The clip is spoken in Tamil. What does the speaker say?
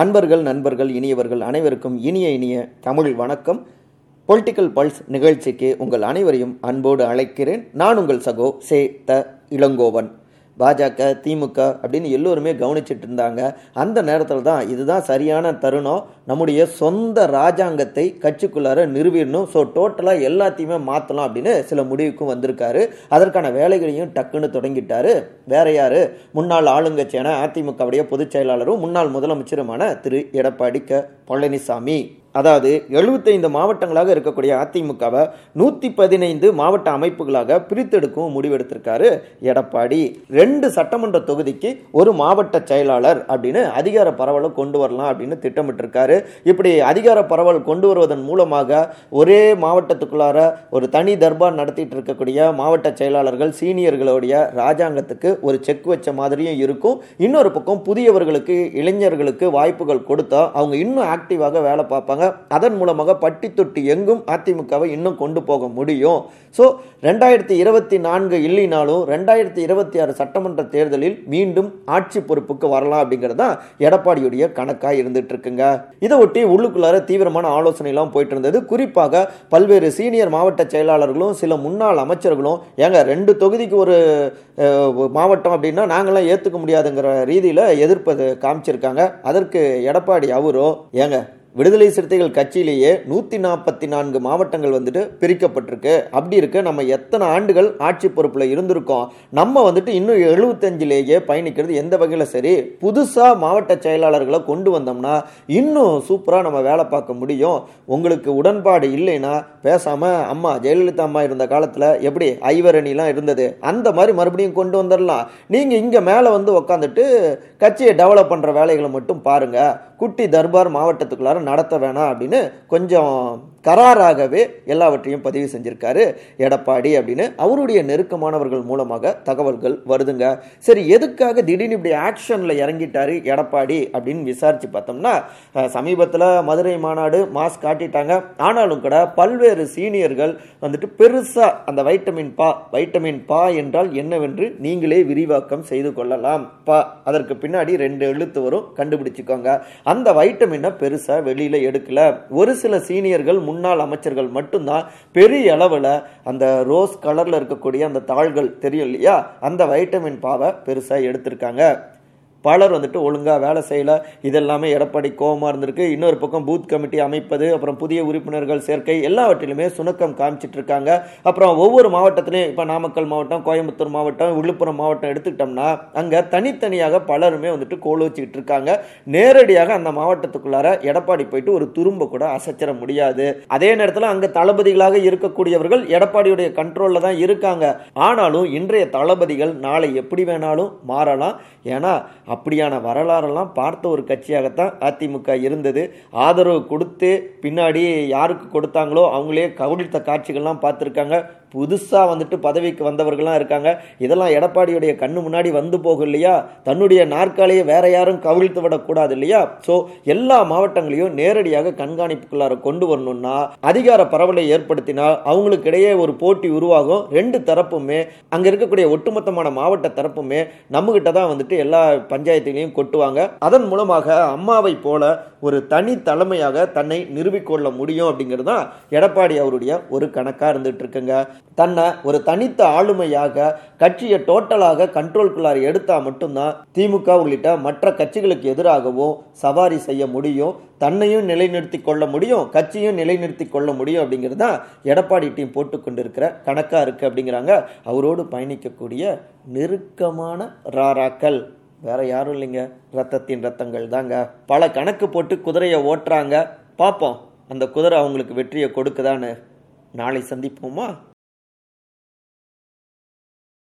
அன்பர்கள் நண்பர்கள் இனியவர்கள் அனைவருக்கும் இனிய இனிய தமிழ் வணக்கம். பொலிட்டிக்கல் பல்ஸ் நிகழ்ச்சிக்கு உங்கள் அனைவரையும் அன்போடு அழைக்கிறேன். நான் உங்கள் சகோ சே த இளங்கோவன். பாஜக திமுக அப்படின்னு எல்லோருமே கவனிச்சிட்டு இருந்தாங்க. அந்த நேரத்தில் தான் இதுதான் சரியான தருணம். நம்முடைய சொந்த ராஜாங்கத்தை கட்சிக்குள்ளார நிறுவிடணும். ஸோ டோட்டலாக எல்லாத்தையுமே மாற்றலாம் அப்படின்னு சில முடிவுக்கும் வந்திருக்காரு. அதற்கான வேலைகளையும் டக்குன்னு தொடங்கிட்டாரு. வேற யார்? முன்னாள் ஆளுங்கட்சியான அதிமுகவுடைய பொதுச் செயலாளரும் முன்னாள் முதலமைச்சருமான திரு. எடப்பாடி க. பழனிசாமி. அதாவது எழுபத்தைந்து மாவட்டங்களாக இருக்கக்கூடிய அதிமுகவை நூற்றி பதினைந்து மாவட்ட அமைப்புகளாக பிரித்தெடுக்கவும் முடிவெடுத்திருக்காரு எடப்பாடி. ரெண்டு சட்டமன்ற தொகுதிக்கு ஒரு மாவட்ட செயலாளர் அப்படின்னு அதிகார பரவலை கொண்டு வரலாம் அப்படின்னு திட்டமிட்டிருக்காரு. இப்படி அதிகார பரவல் கொண்டு வருவதன் மூலமாக ஒரே மாவட்டத்துக்குள்ளார ஒரு தனி தர்பார் நடத்திட்டு இருக்கக்கூடிய மாவட்ட செயலாளர்கள் சீனியர்களுடைய ராஜாங்கத்துக்கு ஒரு செக் வச்ச மாதிரியும் இருக்கும். இன்னொரு பக்கம் புதியவர்களுக்கு இளைஞர்களுக்கு வாய்ப்புகள் கொடுத்தா அவங்க இன்னும் ஆக்டிவாக வேலை பார்ப்பாங்க. அதன் மூலமாக பட்டி தொட்டி எங்கும் அதிமுகவை இன்னும் கொண்டு போக முடியும். ஸோ ரெண்டாயிரத்தி இருபத்தி நான்கு இல்லைனாலும் ரெண்டாயிரத்தி இருபத்தி ஆறு சட்டமன்ற தேர்தலில் மீண்டும் ஆட்சி பொறுப்புக்கு வரலாம் அப்படிங்கிறது தான் எடப்பாடியுடைய கணக்காக இருந்துட்டு இருக்குங்க இதை ஒட்டி உள்ளுக்குள்ளார தீவிரமான ஆலோசனைலாம் போயிட்டு இருந்தது குறிப்பாக பல்வேறு சீனியர் மாவட்ட செயலாளர்களும் சில முன்னாள் அமைச்சர்களும் ஏங்க ரெண்டு தொகுதிக்கு ஒரு மாவட்டம் அப்படின்னா நாங்களாம் ஏற்றுக்க முடியாதுங்கிற ரீதியில் எதிர்ப்பது காமிச்சிருக்காங்க. அதற்கு எடப்பாடி அவரோ ஏங்க விடுதலை சிறுத்தைகள் கட்சியிலேயே நூற்றி நாற்பத்தி நான்கு மாவட்டங்கள் வந்துட்டு பிரிக்கப்பட்டிருக்கு. அப்படி இருக்க நம்ம எத்தனை ஆண்டுகள் ஆட்சி பொறுப்பில் இருந்திருக்கோம்? நம்ம வந்துட்டு இன்னும் எழுபத்தஞ்சிலேயே பயணிக்கிறது எந்த வகையில் சரி புதுசாக மாவட்ட செயலாளர்களை கொண்டு வந்தோம்னா இன்னும் சூப்பராக நம்ம வேலை பார்க்க முடியும். உங்களுக்கு உடன்பாடு இல்லைன்னா பேசாமல் அம்மா ஜெயலலிதா அம்மா இருந்த காலத்தில் எப்படி ஐவரணிலாம் இருந்தது? அந்த மாதிரி மறுபடியும் கொண்டு வந்துடலாம் நீங்கள் இங்கே மேலே வந்து உக்காந்துட்டு கட்சியை டெவலப் பண்ணுற வேலைகளை மட்டும் பாருங்கள் குட்டி தர்பார் மாவட்டத்துக்குள்ளார நடத்த வேணாம் அப்படின்னு கொஞ்சம் கராராகவே எல்லாவற்றையும் பதிவு செஞ்சிருக்காரு எடப்பாடி அப்படின்னு. அவருடைய நெருக்கமானவர்கள் மூலமாக தகவல்கள் வருதுங்க. சரி எதுக்காக திடீர்னு இப்படி ஆக்ஷனில் இறங்கிட்டாரு எடப்பாடி அப்படின்னு விசாரிச்சு பார்த்தோம்னா சமீபத்தில் மதுரை மாநாடு மாஸ் காட்டிட்டாங்க. ஆனாலும் கூட பல்வேறு சீனியர்கள் வந்துட்டு பெருசாக அந்த வைட்டமின் பா வைட்டமின் பா என்றால் என்னவென்று நீங்களே விரிவாக்கம் செய்து கொள்ளலாம். பா அதற்கு பின்னாடி ரெண்டு எழுத்து வரும் கண்டுபிடிச்சுக்கோங்க. அந்த வைட்டமினை பெருசாக வெளியில் எடுக்கல. ஒரு சில சீனியர்கள் முன் முன்னாள் அமைச்சர்கள் மட்டும்தான் பெரிய அளவில் அந்த ரோஸ் கலரில் இருக்கக்கூடிய அந்த தாள்கள் தெரியும் இல்லையா அந்த வைட்டமின் பாவை பெருசாக எடுத்திருக்காங்க. பலர் வந்துட்டு ஒழுங்காக வேலை செய்யல. இதெல்லாமே எடப்பாடி கோவமாக இருந்திருக்கு. இன்னொரு பக்கம் பூத் கமிட்டி அமைப்பது அப்புறம் புதிய உறுப்பினர்கள் சேர்க்கை எல்லாவற்றிலுமே சுணக்கம் காமிச்சிட்டு இருக்காங்க அப்புறம் ஒவ்வொரு மாவட்டத்திலையும் இப்போ நாமக்கல் மாவட்டம் கோயம்புத்தூர் மாவட்டம் விழுப்புரம் மாவட்டம் எடுத்துக்கிட்டோம்னா அங்கே தனித்தனியாக பலருமே வந்துட்டு கோல் வச்சுக்கிட்டு இருக்காங்க நேரடியாக அந்த மாவட்டத்துக்குள்ளார எடப்பாடி போயிட்டு ஒரு துரும்ப கூட அசைச்சிட முடியாது. அதே நேரத்தில் அங்கே தளபதிகளாக இருக்கக்கூடியவர்கள் எடப்பாடியுடைய கண்ட்ரோலில் தான் இருக்காங்க. ஆனாலும் இன்றைய தளபதிகள் நாளை எப்படி வேணாலும் மாறலாம். ஏன்னா அப்படியான வரலாறெல்லாம் பார்த்த ஒரு கட்சியாகத்தான் அதிமுக இருந்தது. ஆதரவு கொடுத்து பின்னாடி யாருக்கு கொடுத்தாங்களோ அவங்களே கவுளித்த காட்சிகள்லாம் பார்த்துருக்காங்க. புதுசாக வந்துட்டு பதவிக்கு வந்தவர்கள்லாம் இருக்காங்க. இதெல்லாம் எடப்பாடியுடைய கண்ணு முன்னாடி வந்து போகும் இல்லையா தன்னுடைய நாற்காலியை வேற யாரும் கவிழ்த்து விடக்கூடாது இல்லையா? ஸோ எல்லா மாவட்டங்களையும் நேரடியாக கண்காணிப்புக்குள்ளார கொண்டு வரணும்னா அதிகார பரவலை ஏற்படுத்தினால் அவங்களுக்கு இடையே ஒரு போட்டி உருவாகும். ரெண்டு தரப்புமே அங்கே இருக்கக்கூடிய ஒட்டுமொத்தமான மாவட்ட தரப்புமே நம்மகிட்ட தான் வந்துட்டு எல்லா பஞ்சாயத்துகளையும் கொட்டுவாங்க. அதன் மூலமாக அம்மாவை போல ஒரு தனி தலைமையாக தன்னை நிரூபிக்கொள்ள முடியும் அப்படிங்கிறது தான் எடப்பாடி அவருடைய ஒரு கணக்காக இருந்துட்டு இருக்குங்க. தன்னை ஒரு தனித்த ஆளுமையாக கட்சியை டோட்டலாக கண்ட்ரோல்குள்ளார எடுத்தால் மட்டும்தான் திமுக உள்ளிட்ட மற்ற கட்சிகளுக்கு எதிராகவும் சவாரி செய்ய முடியும் தன்னையும் நிலைநிறுத்தி கொள்ள முடியும் கட்சியும் நிலைநிறுத்தி கொள்ள முடியும் அப்படிங்கிறது தான் எடப்பாடி டீம் போட்டுக்கொண்டிருக்கிற கணக்காக இருக்குது அப்படிங்கிறாங்க. அவரோடு பயணிக்கக்கூடிய நெருக்கமான ராராக்கள். வேற யாரும் இல்லைங்க. ரத்தத்தின் ரத்தங்கள் தாங்க. பல கணக்கு போட்டு குதிரையை ஓட்டுறாங்க. பார்ப்போம். அந்த குதிரை அவங்களுக்கு வெற்றியை கொடுக்குதான்னு. நாளை சந்திப்போமா?